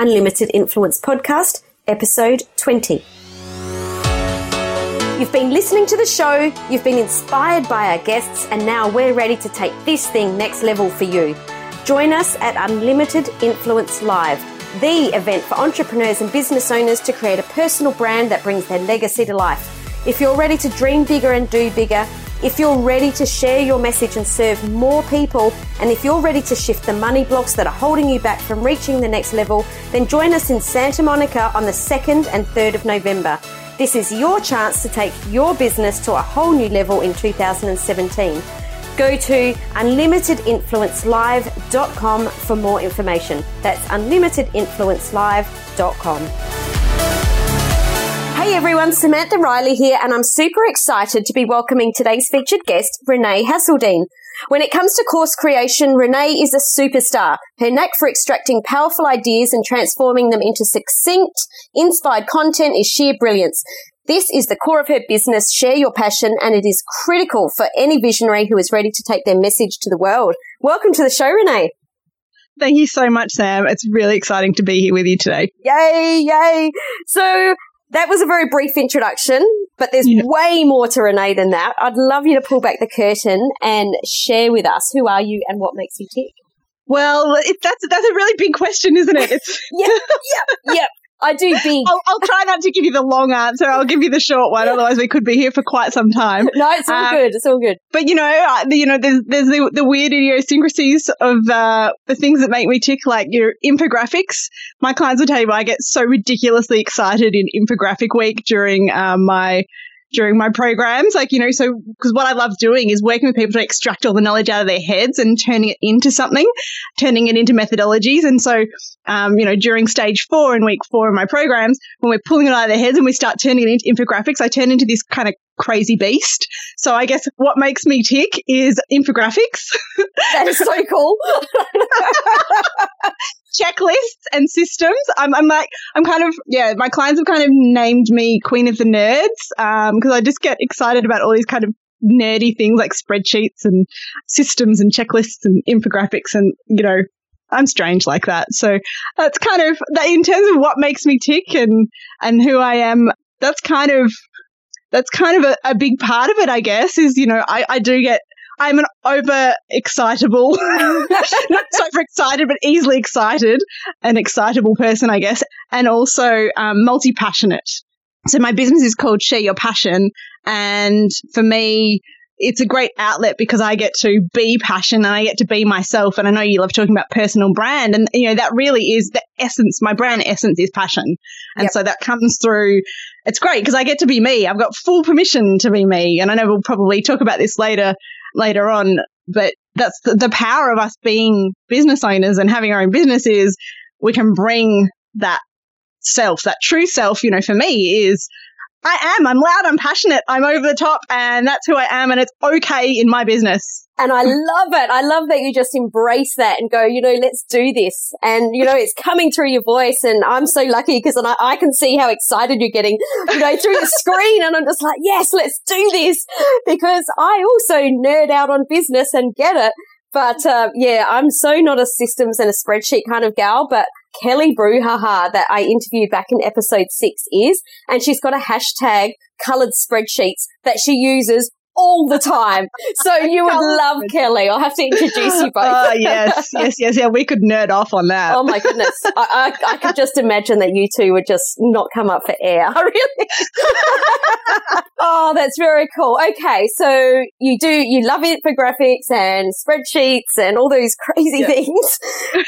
Unlimited Influence Podcast, episode 20. You've been listening to the show, you've been inspired by our guests, and now we're ready to take this thing next level for you. Join us at Unlimited Influence Live, the event for entrepreneurs and business owners to create a personal brand that brings their legacy to life. If you're ready to dream bigger and do bigger, if you're ready to share your message and serve more people, and if you're ready to shift the money blocks that are holding you back from reaching the next level, then join us in Santa Monica on the 2nd and 3rd of November. This is your chance to take your business to a whole new level in 2017. Go to unlimitedinfluencelive.com for more information. That's unlimitedinfluencelive.com. Hey everyone, Samantha Riley here, and I'm super excited to be welcoming today's featured guest, Renee Hasseldine. When it comes to course creation, Renee is a superstar. Her knack for extracting powerful ideas and transforming them into succinct, inspired content is sheer brilliance. This is the core of her business, Share Your Passion, and it is critical for any visionary who is ready to take their message to the world. Welcome to the show, Renee. Thank you so much, Sam. It's really exciting to be here with you today. Yay, yay. So that was a very brief introduction, but there's yeah. way more to Renee than that. I'd love you to pull back the curtain and share with us who are you and what makes you tick. Well, it, that's that's a really big question, isn't it? It's yep, yep, yep. I do big. I'll, I'll, try not to give you the long answer. I'll give you the short one. Otherwise, we could be here for quite some time. no, it's all um, good. It's all good. But you know, you know, there's there's the, the weird idiosyncrasies of uh, the things that make me tick, like your infographics. My clients will tell you I get so ridiculously excited in infographic week during uh, my during my programs. Like, you know, so because what I love doing is working with people to extract all the knowledge out of their heads and turning it into something, turning it into methodologies. And so, um, you know, during stage four and week four of my programs, when we're pulling it out of their heads and we start turning it into infographics, I turn into this kind of crazy beast. So I guess what makes me tick is infographics. That is so cool. checklists and systems. I'm, I'm like, I'm kind of, yeah, my clients have kind of named me Queen of the Nerds because um, I just get excited about all these kind of nerdy things like spreadsheets and systems and checklists and infographics and, you know, I'm strange like that. So that's kind of that in terms of what makes me tick and and who I am. That's kind of that's kind of a, a big part of it, I guess. Is you know I, I do get I'm an over excitable, not super excited, but easily excited, an excitable person, I guess, and also um, multi passionate. So my business is called Share Your Passion, and for me, it's a great outlet because I get to be passion and I get to be myself. And I know you love talking about personal brand, and you know that really is the essence. My brand essence is passion, and yep. so that comes through. It's great because I get to be me. I've got full permission to be me, and I know we'll probably talk about this later later on. But that's the, the power of us being business owners and having our own businesses. we can bring that self, that true self, you know, for me is I am. I'm loud. I'm passionate. I'm over the top, and that's who I am. And it's okay in my business. And I love it. I love that you just embrace that and go, you know, let's do this. And, you know, it's coming through your voice. And I'm so lucky because I, I can see how excited you're getting, you know, through the screen. And I'm just like, yes, let's do this because I also nerd out on business and get it. But uh, yeah, I'm so not a systems and a spreadsheet kind of gal, but Kelly Bruhaha that I interviewed back in episode six is, and she's got a hashtag colored spreadsheets that she uses all the time. So you would love Kelly. I'll have to introduce you both. Oh, yes, yes, yes, yeah. We could nerd off on that. Oh my goodness. I, I, I could just imagine that you two would just not come up for air. really? oh, that's very cool. Okay. So you do, you love infographics and spreadsheets and all those crazy yeah. things.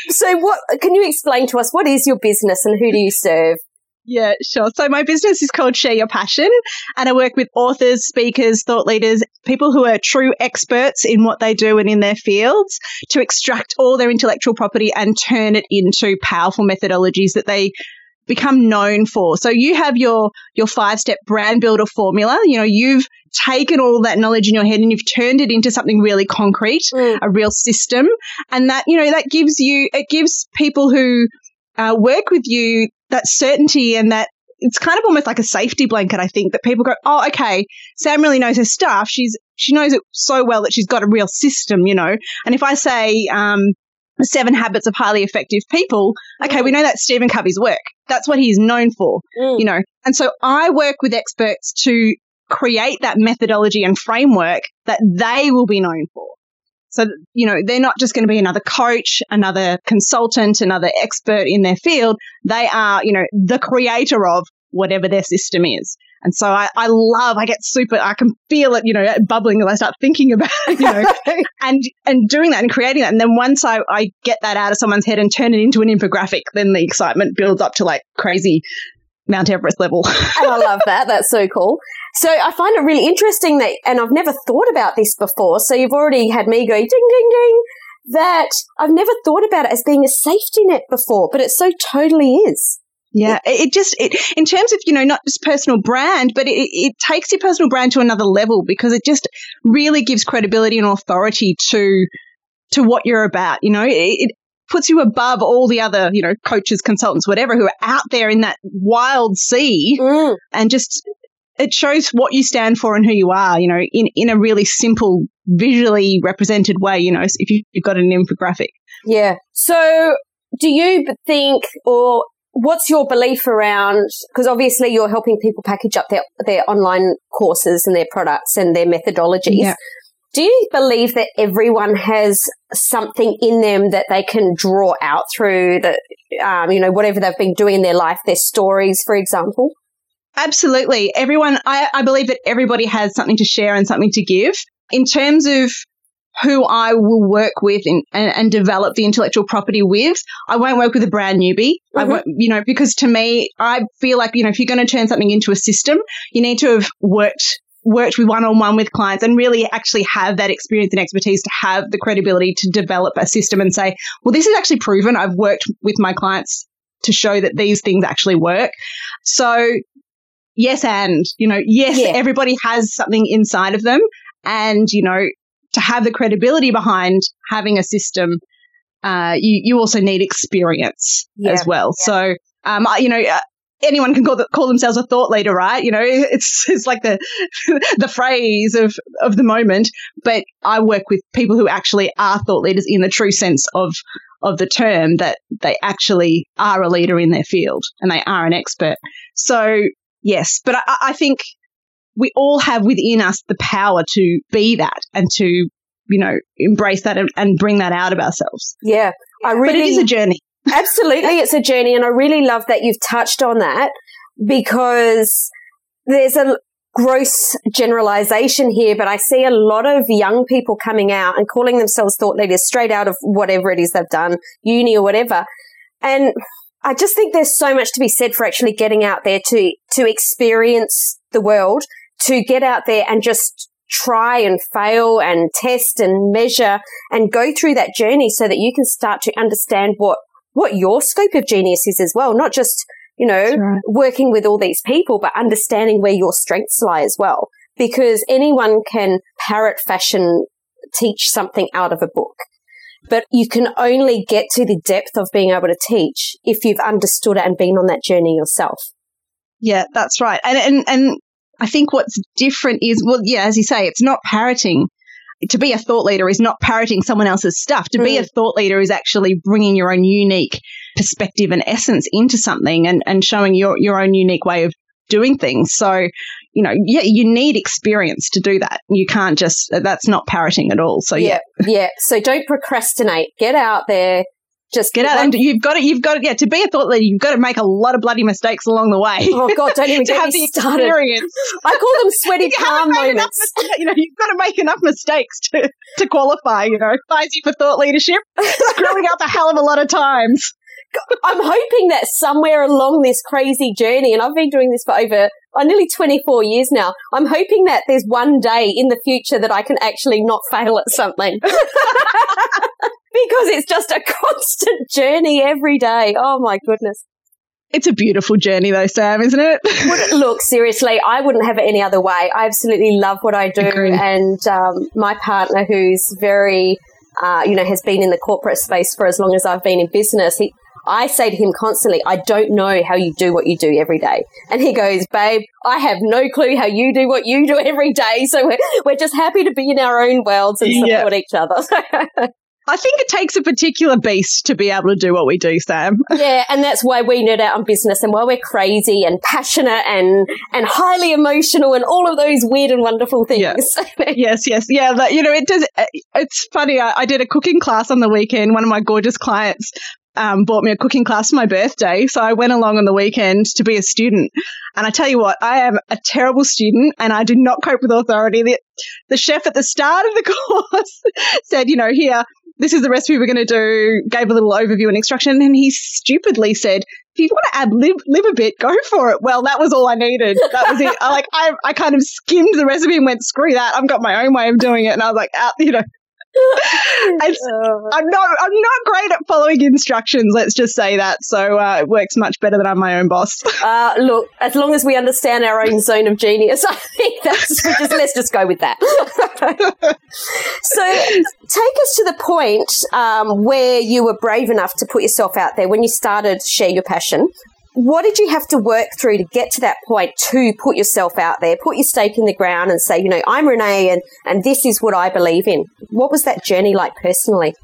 so what, can you explain to us what is your business and who do you serve? Yeah, sure. So my business is called Share Your Passion, and I work with authors, speakers, thought leaders, people who are true experts in what they do and in their fields to extract all their intellectual property and turn it into powerful methodologies that they become known for. So you have your your five-step brand builder formula. You know, you've taken all that knowledge in your head and you've turned it into something really concrete, mm. a real system, and that, you know, that gives you it gives people who uh, work with you that certainty and that it's kind of almost like a safety blanket. I think that people go, oh, okay, Sam really knows her stuff. She's she knows it so well that she's got a real system, you know. And if I say, um, Seven Habits of Highly Effective People. Okay, we know that's Stephen Covey's work. That's what he's known for, Mm. you know. And so I work with experts to create that methodology and framework that they will be known for. So, you know, they're not just going to be another coach, another consultant, another expert in their field. They are, you know, the creator of whatever their system is. And so I, I love, I get super, I can feel it, you know, bubbling as I start thinking about, it, you know, and, and doing that and creating that. And then once I, I get that out of someone's head and turn it into an infographic, then the excitement builds up to like crazy Mount Everest level. and I love that. That's so cool. So I find it really interesting that, and I've never thought about this before. So you've already had me go ding, ding, ding. That I've never thought about it as being a safety net before, but it so totally is. Yeah, it just it in terms of you know not just personal brand, but it, it takes your personal brand to another level because it just really gives credibility and authority to to what you're about. You know, it, it puts you above all the other you know coaches, consultants, whatever who are out there in that wild sea, Mm. and just it shows what you stand for and who you are. You know, in in a really simple, visually represented way. You know, if you, you've got an infographic. Yeah. So do you think, or what's your belief around, because obviously you're helping people package up their, their online courses and their products and their methodologies. Yeah. Do you believe that everyone has something in them that they can draw out through the, um, you know, whatever they've been doing in their life, their stories, for example? Absolutely. Everyone, I, I believe that everybody has something to share and something to give. In terms of who I will work with in, and, and develop the intellectual property with, I won't work with a brand newbie. I Mhm. won't, you know, because to me, I feel like, you know, if you're going to turn something into a system, you need to have worked worked with one on one with clients and really actually have that experience and expertise to have the credibility to develop a system and say, well, this is actually proven. I've worked with my clients to show that these things actually work. So yes, and, you know, yes, Yeah. everybody has something inside of them. And, you know, to have the credibility behind having a system, uh, you, you also need experience Yeah. as well. So, um, I- you know, uh, anyone can call, the, call themselves a thought leader, right? You know, it's, it's like the, the phrase of, of the moment, but I work with people who actually are thought leaders in the true sense of, of the term that they actually are a leader in their field and they are an expert. So yes, but I, I think we all have within us the power to be that and to, you know, embrace that and, and bring that out of ourselves. Yeah. I really, But it is a journey. Absolutely, it's a journey, and I really love that you've touched on that because there's a gross generalization here, but I see a lot of young people coming out and calling themselves thought leaders straight out of whatever it is they've done, uni or whatever. And I just think there's so much to be said for actually getting out there to, to experience the world, to get out there and just try and fail and test and measure and go through that journey so that you can start to understand what what your scope of genius is as well, not just, you know, right. working with all these people, but understanding where your strengths lie as well. Because anyone can parrot fashion teach something out of a book. But you can only get to the depth of being able to teach if you've understood it and been on that journey yourself. Yeah, that's right. And, and, and I think what's different is, well, yeah, as you say, it's not parroting. To be a thought leader is not parroting someone else's stuff. To be Mm. a thought leader is actually bringing your own unique perspective and essence into something and, and showing your, your own unique way of doing things. So, you know, yeah, you need experience to do that. You can't just, that's not parroting at all. So, yeah, yeah. So don't procrastinate. Get out there. Just get out like- and you've got to, you've got to, yeah, to be a thought leader, you've got to make a lot of bloody mistakes along the way. Oh God! Don't even to get have me the started. experience. I call them sweaty palm haven't enough you know, you've got to make enough mistakes to, to qualify, you know. Buys you for thought leadership, screwing up a hell of a lot of times. I'm hoping that somewhere along this crazy journey, and I've been doing this for over uh, nearly 24 years now, I'm hoping that there's one day in the future that I can actually not fail at something. because it's just a constant journey every day. Oh my goodness. It's a beautiful journey though, Sam, isn't it? Would- Look, seriously, I wouldn't have it any other way. I absolutely love what I do. Agree. And um, my partner, who's very, uh, you know, has been in the corporate space for as long as I've been in business, he, I say to him constantly, I don't know how you do what you do every day. And he goes, babe, I have no clue how you do what you do every day. So we're, we're just happy to be in our own worlds and Yeah. support each other. I think it takes a particular beast to be able to do what we do, Sam. Yeah, and that's why we nerd out on business and why we're crazy and passionate and and highly emotional and all of those weird and wonderful things. Yes, yes, yes. Yeah, but, you know, it does. Uh, it's funny. I, I did a cooking class on the weekend. One of my gorgeous clients um, bought me a cooking class for my birthday. So I went along on the weekend to be a student. And I tell you what, I am a terrible student and I did not cope with authority. The, the chef at the start of the course said, you know, here, this is the recipe we're going to do, gave a little overview and instruction. And he stupidly said, if you want to add live, live a bit, go for it. Well, that was all I needed. That was it. I like, I, I kind of skimmed the recipe and went, screw that. I've got my own way of doing it. And I was like, out, you know, I'm not I'm not great at following instructions. Let's just say that. So uh, it works much better than I'm my own boss. Uh, look, as long as we understand our own zone of genius, I think that's just let's just go with that. so take us to the point um, where you were brave enough to put yourself out there when you started share your passion what did you have to work through to get to that point to put yourself out there, put your stake in the ground and say, you know, I'm Renee and, and this is what I believe in? What was that journey like personally?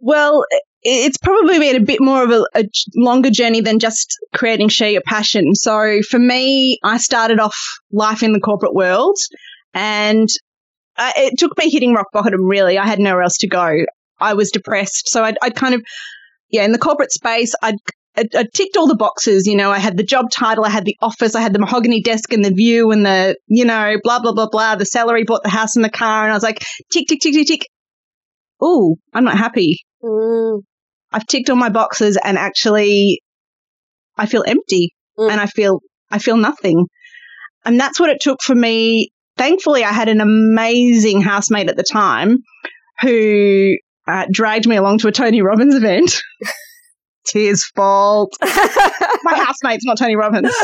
Well, it's probably been a bit more of a, a, longer journey than just creating Share Your Passion. So for me, I started off life in the corporate world and uh, it took me hitting rock bottom, really. I had nowhere else to go. I was depressed. So I'd, I'd kind of yeah, in the corporate space, I'd I, ticked all the boxes. You know, I had the job title, I had the office, I had the mahogany desk and the view and the, you know, blah, blah, blah, blah, the salary, bought the house and the car. And I was like, tick, tick, tick, tick, tick. Oh, I'm not happy. Mm. I've ticked all my boxes and actually I feel empty mm. and I feel, I feel nothing. And that's what it took for me. Thankfully, I had an amazing housemate at the time who uh, dragged me along to a Tony Robbins event. his fault. My housemate's not Tony Robbins.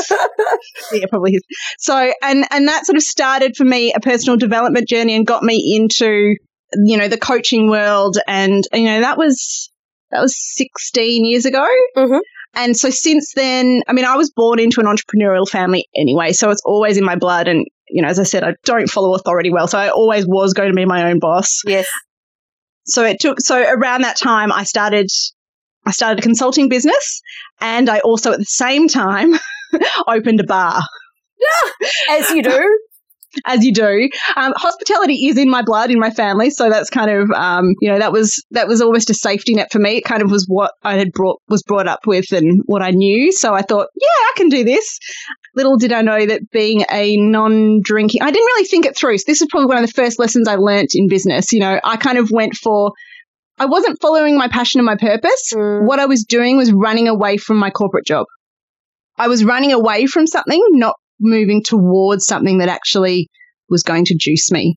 yeah, probably his. So, and and that sort of started for me a personal development journey and got me into you know the coaching world, and you know that was that was 16 years ago. Mm-hmm. And so since then, I mean, I was born into an entrepreneurial family anyway, so it's always in my blood. And you know, as I said, I don't follow authority well, so I always was going to be my own boss. Yes. So it took, so around that time, I started I started a consulting business and I also at the same time opened a bar. As you do. As you do. Um, hospitality is in my blood, in my family. So that's kind of, um, you know, that was, that was almost a safety net for me. It kind of was what I had brought, was brought up with and what I knew. So I thought, yeah, I can do this. Little did I know that being a non drinking, I didn't really think it through. So this is probably one of the first lessons I learnt in business. You know, I kind of went for, I wasn't following my passion and my purpose. Mm. What I was doing was running away from my corporate job. I was running away from something, not moving towards something that actually was going to juice me.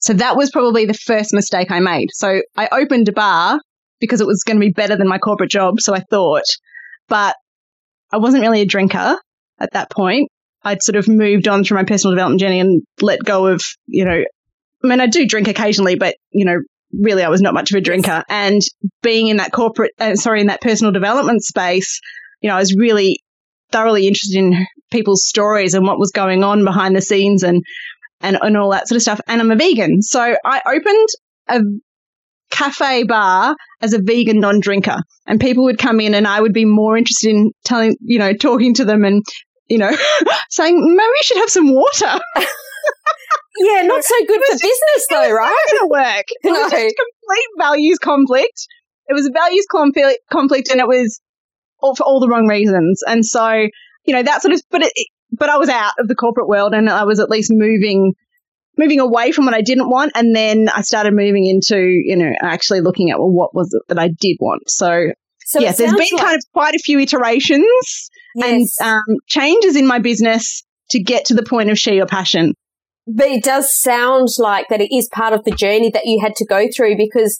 So that was probably the first mistake I made. So I opened a bar because it was going to be better than my corporate job. So I thought, but I wasn't really a drinker at that point. I'd sort of moved on through my personal development journey and let go of, you know, I mean, I do drink occasionally, but, you know, really I was not much of a drinker. And being in that corporate, uh, sorry, in that personal development space, you know, I was really thoroughly interested in people's stories and what was going on behind the scenes and, and, and all that sort of stuff. And I'm a vegan. So I opened a cafe bar as a vegan non-drinker and people would come in and I would be more interested in telling, you know, talking to them and, you know, saying, maybe you should have some water. Yeah, not so good for business though, right? It's not going to work. It no. was just complete values conflict. It was a values conflict, conflict, and it was all for all the wrong reasons. And so, you know, that sort of, but it, but I was out of the corporate world, and I was at least moving, moving away from what I didn't want, and then I started moving into, you know, actually looking at well, what was it that I did want. So. So yes, there's been like- kind of quite a few iterations yes. and um, changes in my business to get to the point of share your passion but it does sound like that it is part of the journey that you had to go through because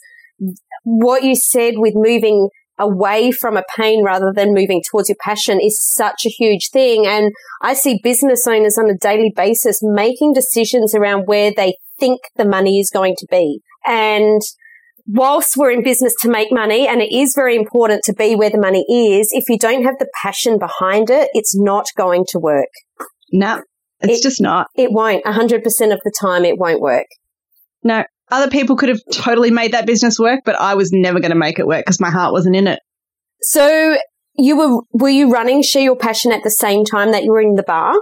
what you said with moving away from a pain rather than moving towards your passion is such a huge thing. And I see business owners on a daily basis making decisions around where they think the money is going to be. And whilst we're in business to make money, and it is very important to be where the money is, if you don't have the passion behind it, it's not going to work. No, it's it, just not. It won't. 100% of the time, it won't work. No. other people could have totally made that business work, but I was never going to make it work because my heart wasn't in it. So you were were you running Share Your Passion at the same time that you were in the bar?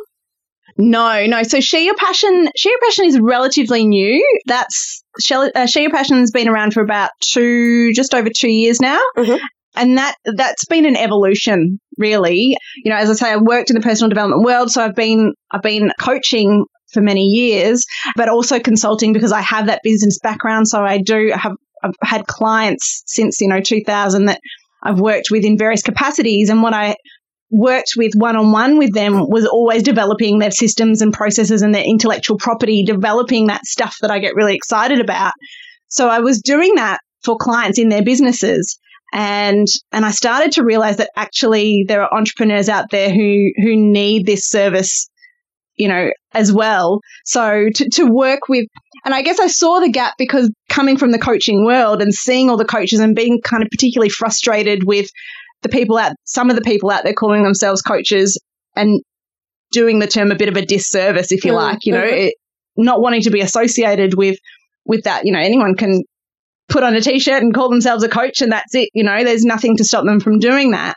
No, no. So Share Your Passion, Share Your Passion is relatively new. That's Share, uh, Your Passion has been around for about two, just over two years now. Mm-hmm. And that, that's been an evolution, really. You know, as I say, I've worked in the personal development world. So I've been, I've been coaching for many years, but also consulting because I have that business background. So I do have, I've had clients since, you know, 2000 that I've worked with in various capacities. And what I worked with one on one with them was always developing their systems and processes and their intellectual property, developing that stuff that I get really excited about. So I was doing that for clients in their businesses. And, and I started to realize that actually there are entrepreneurs out there who, who need this service, you know, as well. So to, to work with, and I guess I saw the gap because coming from the coaching world and seeing all the coaches and being kind of particularly frustrated with the people out, some of the people out there calling themselves coaches and doing the term a bit of a disservice, if you mm-hmm. like, you know, it, not wanting to be associated with, with that. You know, anyone can put on a t-shirt and call themselves a coach and that's it. You know, there's nothing to stop them from doing that.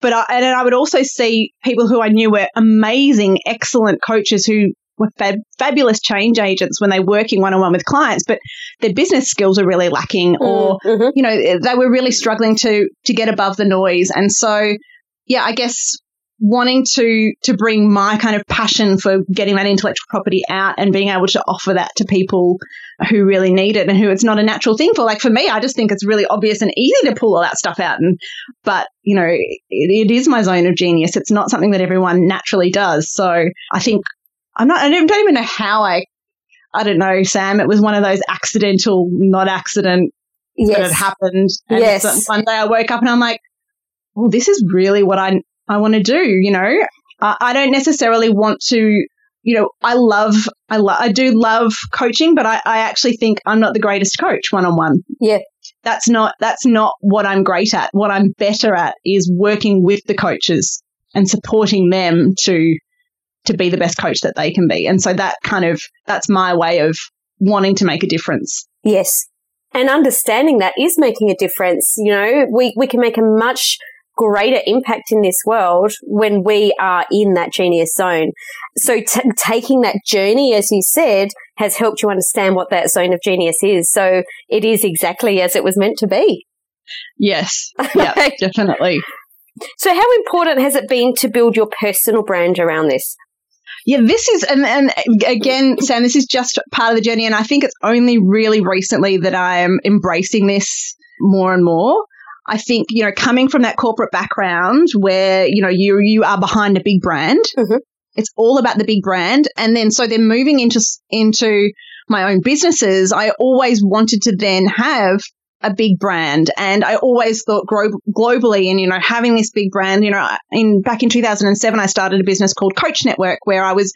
But I, and I would also see people who I knew were amazing, excellent coaches who were fab- fabulous change agents when they're working one on one with clients, but their business skills are really lacking, or mm, mm-hmm. you know they were really struggling to to get above the noise. And so, yeah, I guess wanting to to bring my kind of passion for getting that intellectual property out and being able to offer that to people who really need it and who it's not a natural thing for like for me i just think it's really obvious and easy to pull all that stuff out and but you know it, it is my zone of genius it's not something that everyone naturally does so i think I'm not, I don't, even know how I, I don't know, Sam. It was one of those accidental, not accident yes. that had happened. And yes. one day I woke up and I'm like, well, this is really what I, I want to do. You know, I, I don't necessarily want to, you know, I love, I love, I do love coaching, but I, I actually think I'm not the greatest coach one on one. Yeah. That's not, that's not what I'm great at. What I'm better at is working with the coaches and supporting them to to be the best coach that they can be. And so that kind of, that's my way of wanting to make a difference. Yes. And understanding that is making a difference. You know, we, we can make a much greater impact in this world when we are in that genius zone. So t- taking that journey, as you said, has helped you understand what that zone of genius is. So it is exactly as it was meant to be. Yes. Yeah, definitely. So how important has it been to build your personal brand around this? Yeah, this is, and, and again, Sam, this is just part of the journey. And I think it's only really recently that I am embracing this more and more. I think, you know, coming from that corporate background where, you know, you, you are behind a big brand, mm-hmm. it's all about the big brand. And then, so then moving into, into my own businesses, I always wanted to then have a big brand. And I always thought grow globally and, you know, having this big brand, you know, in back in 2007, I started a business called Coach Network where I was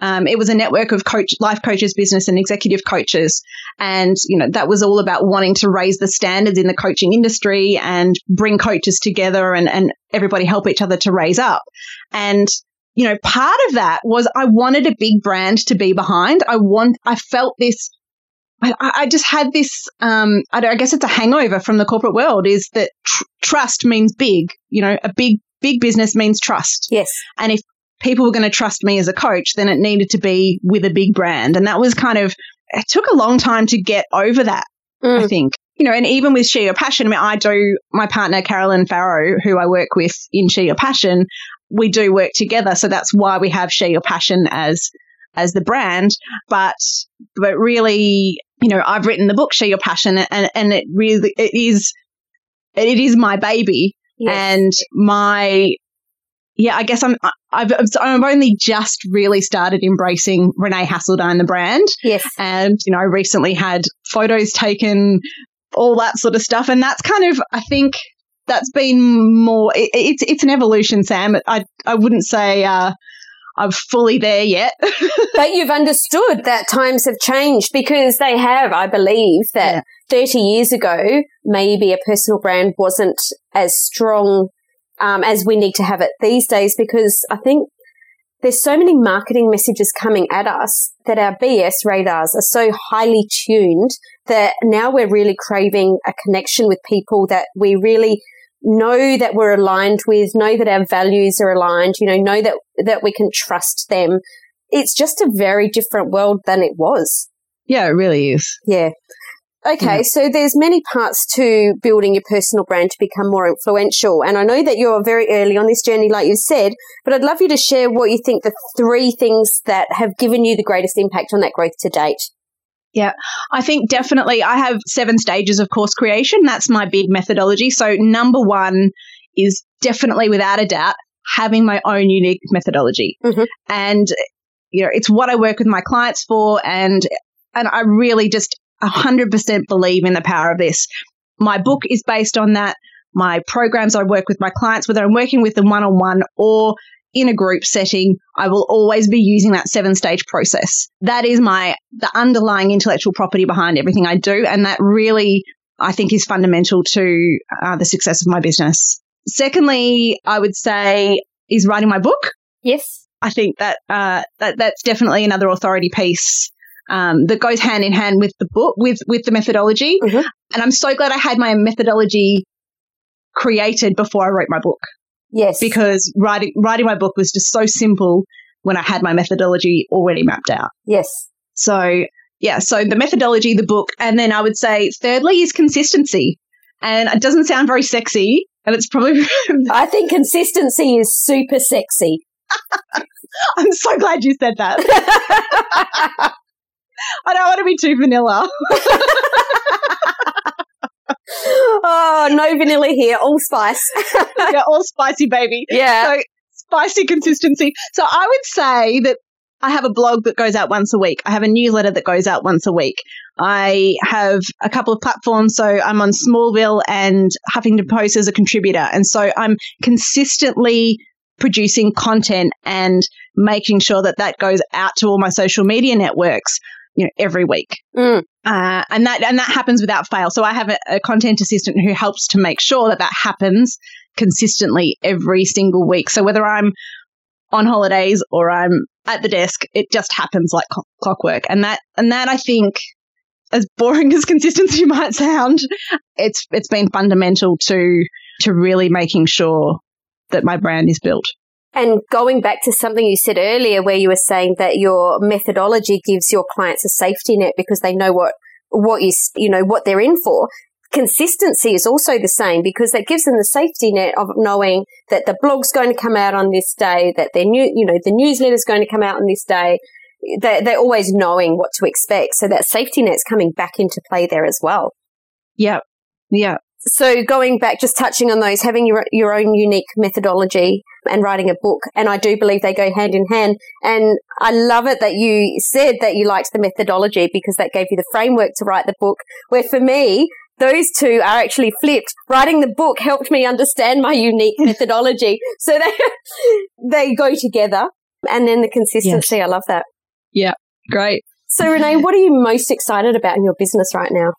um, it was a network of coach, life coaches, business and executive coaches. And, you know, that was all about wanting to raise the standards in the coaching industry and bring coaches together and, and everybody help each other to raise up. And, you know, part of that was I wanted a big brand to be behind. I want, I felt this I, I just had this, um, I, I, guess it's a hangover from the corporate world is that tr- trust means big. You know, a big, big business means trust. Yes. And if people were going to trust me as a coach, then it needed to be with a big brand. And that was kind of, it took a long time to get over that, mm. I think. You know, and even with Share Your Passion, I mean, I do, my partner, Carolyn Farrow, who I work with in Share Your Passion, we do work together. So that's why we have Share Your Passion as as the brand, but but really, you know, I've written the book Share Your Passion, and and it really it is it is my baby, yes. and my yeah, I guess I'm I've I've only just really started embracing Renee Hasseldine the brand. Yes, and you know, I recently had photos taken, all that sort of stuff, and that's kind of I think that's been more. It, it's it's an evolution, Sam. I I wouldn't say. Uh, I'm fully there yet. but you've understood that times have changed because they have, I believe, that yeah. 30 years ago, maybe a personal brand wasn't as strong um, as we need to have it these days because I think there's so many marketing messages coming at us that our BS radars are so highly tuned that now we're really craving a connection with people that we really know that we're aligned with, know that our values are aligned, you know, know that, that we can trust them. It's just a very different world than it was. Yeah, it really is. Yeah. Okay, yeah. so there's many parts to building your personal brand to become more influential. And I know that you're very early on this journey, like you said, but I'd love you to share what you think the three things that have given you the greatest impact on that growth to date. Yeah, I think definitely I have seven stages of course creation. That's my big methodology. So, number one is definitely without a doubt having my own unique methodology. Mm-hmm. And, you know, it's what I work with my clients for. And, and I really just 100% believe in the power of this. My book is based on that. My programs I work with my clients, whether I'm working with them one on one or in a group setting, I will always be using that seven stage process. That is my, the underlying intellectual property behind everything I do. And that really, I think is fundamental to uh, the success of my business. Secondly, I would say is writing my book. Yes. I think that, uh, that that's definitely another authority piece um, that goes hand in hand with the book, with with the methodology. Mm-hmm. And I'm so glad I had my methodology created before I wrote my book. Yes, because writing writing my book was just so simple when I had my methodology already mapped out. Yes. So yeah, so the methodology, the book, and then I would say thirdly is consistency. And it doesn't sound very sexy, and it's probably. I think consistency is super sexy. I'm so glad you said that. I don't want to be too vanilla. oh, no vanilla here, all spice. yeah, all spicy, baby. Yeah. So spicy consistency. So I would say that I have a blog that goes out once a week. I have a newsletter that goes out once a week. I have a couple of platforms. So I'm on Smallville and Huffington Post as a contributor. And so I'm consistently producing content and making sure that that goes out to all my social media networks you know, every week. Mm. Uh, and that and that happens without fail. So I have a, a, content assistant who helps to make sure that that happens consistently every single week. So whether I'm on holidays or I'm at the desk, it just happens like clockwork. And that and that I think, as boring as consistency might sound, it's it's been fundamental to to really making sure that my brand is built. And going back to something you said earlier, where you were saying that your methodology gives your clients a safety net because they know what, what you, you know, what they're in for. Consistency is also the same because that gives them the safety net of knowing that the blog's going to come out on this day, that their new, you know, the newsletter's going to come out on this day. They're, they're always knowing what to expect. So that safety net's coming back into play there as well. Yeah. Yeah. So going back, just touching on those, having your, your own unique methodology and writing a book. And I do believe they go hand in hand. And I love it that you said that you liked the methodology because that gave you the framework to write the book. Where for me, those two are actually flipped. Writing the book helped me understand my unique methodology. So they, they go together. And then the consistency. Yes. I love that. Yeah. Great. So Renee, what are you most excited about in your business right now?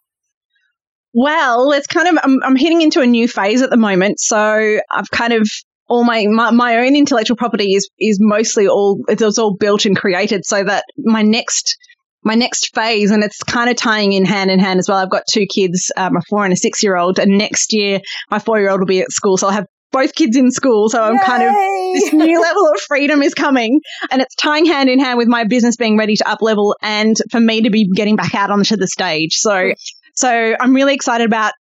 Well, it's kind of, I'm, I'm hitting into a new phase at the moment. So I've kind of, all my, my, my own intellectual property is, is mostly all, it's all built and created so that my next, my next phase, and it's kind of tying in hand in hand as well. I've got two kids, um, a four and a six year old, and next year my four year old will be at school. So I'll have both kids in school. So I'm Yay! kind of, this new level of freedom is coming and it's tying hand in hand with my business being ready to up level and for me to be getting back out onto the stage. So so I'm really excited about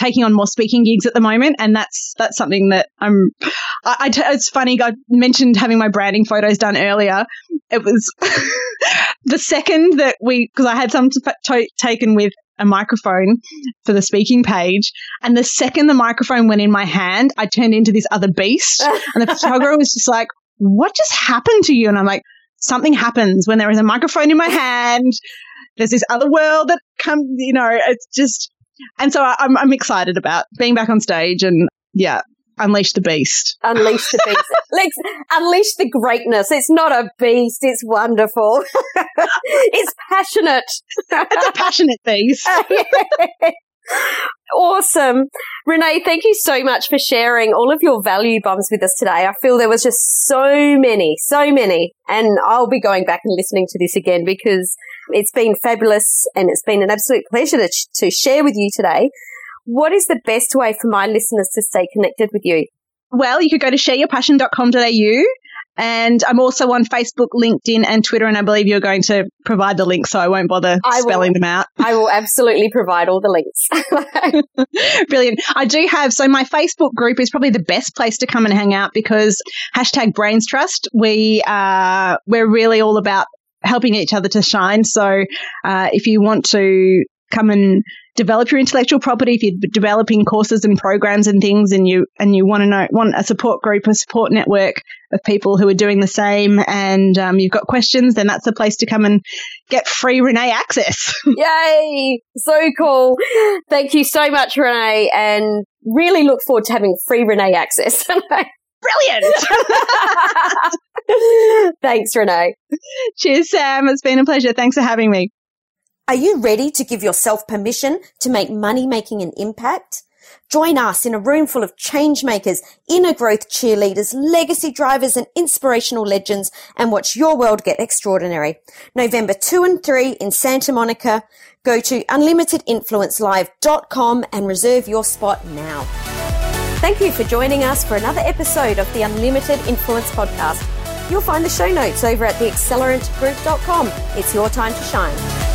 taking on more speaking gigs at the moment, and that's that's something that I'm. I, I t- it's funny. I mentioned having my branding photos done earlier. It was the second that we because I had some t- taken with a microphone for the speaking page, and the second the microphone went in my hand, I turned into this other beast, and the photographer was just like, "What just happened to you?" And I'm like. Something happens when there is a microphone in my hand there's this other world that comes, you know, it's just, and so I'm, I'm excited about being back on stage and yeah, unleash the beast. Unleash the beast. Let's unleash the greatness. It's not a beast. It's wonderful. it's passionate. it's a passionate beast. Awesome. Renee, thank you so much for sharing all of your value bombs with us today. I feel there was just so many, so many. And I'll be going back and listening to this again because it's been fabulous and it's been an absolute pleasure to, to share with you today. What is the best way for my listeners to stay connected with you? Well, you could go to shareyourpassion.com.au and I'm also on Facebook, LinkedIn, and Twitter. And I believe you're going to provide the links, so I won't bother I spelling will, them out. I will absolutely provide all the links. Brilliant. I do have, so my Facebook group is probably the best place to come and hang out because hashtag Brains Trust, we, uh, we're really all about helping each other to shine. So uh, if you want to come and develop your intellectual property, if you're developing courses and programs and things and you and you want to know want a support group, a support network of people who are doing the same and um, you've got questions, then that's the place to come and get free Renee access. Yay! So cool. Thank you so much, Renee, and really look forward to having free Renee access. Brilliant. Thanks, Renee. Cheers, Sam. It's been a pleasure. Thanks for having me. Are you ready to give yourself permission to make money making an impact? Join us in a room full of change makers, inner growth cheerleaders, legacy drivers and inspirational legends and watch your world get extraordinary. November 2 and 3 in Santa Monica. Go to unlimitedinfluencelive.com and reserve your spot now. Thank you for joining us for another episode of the Unlimited Influence Podcast. You'll find the show notes over at theaccelerantgroup.com. It's your time to shine.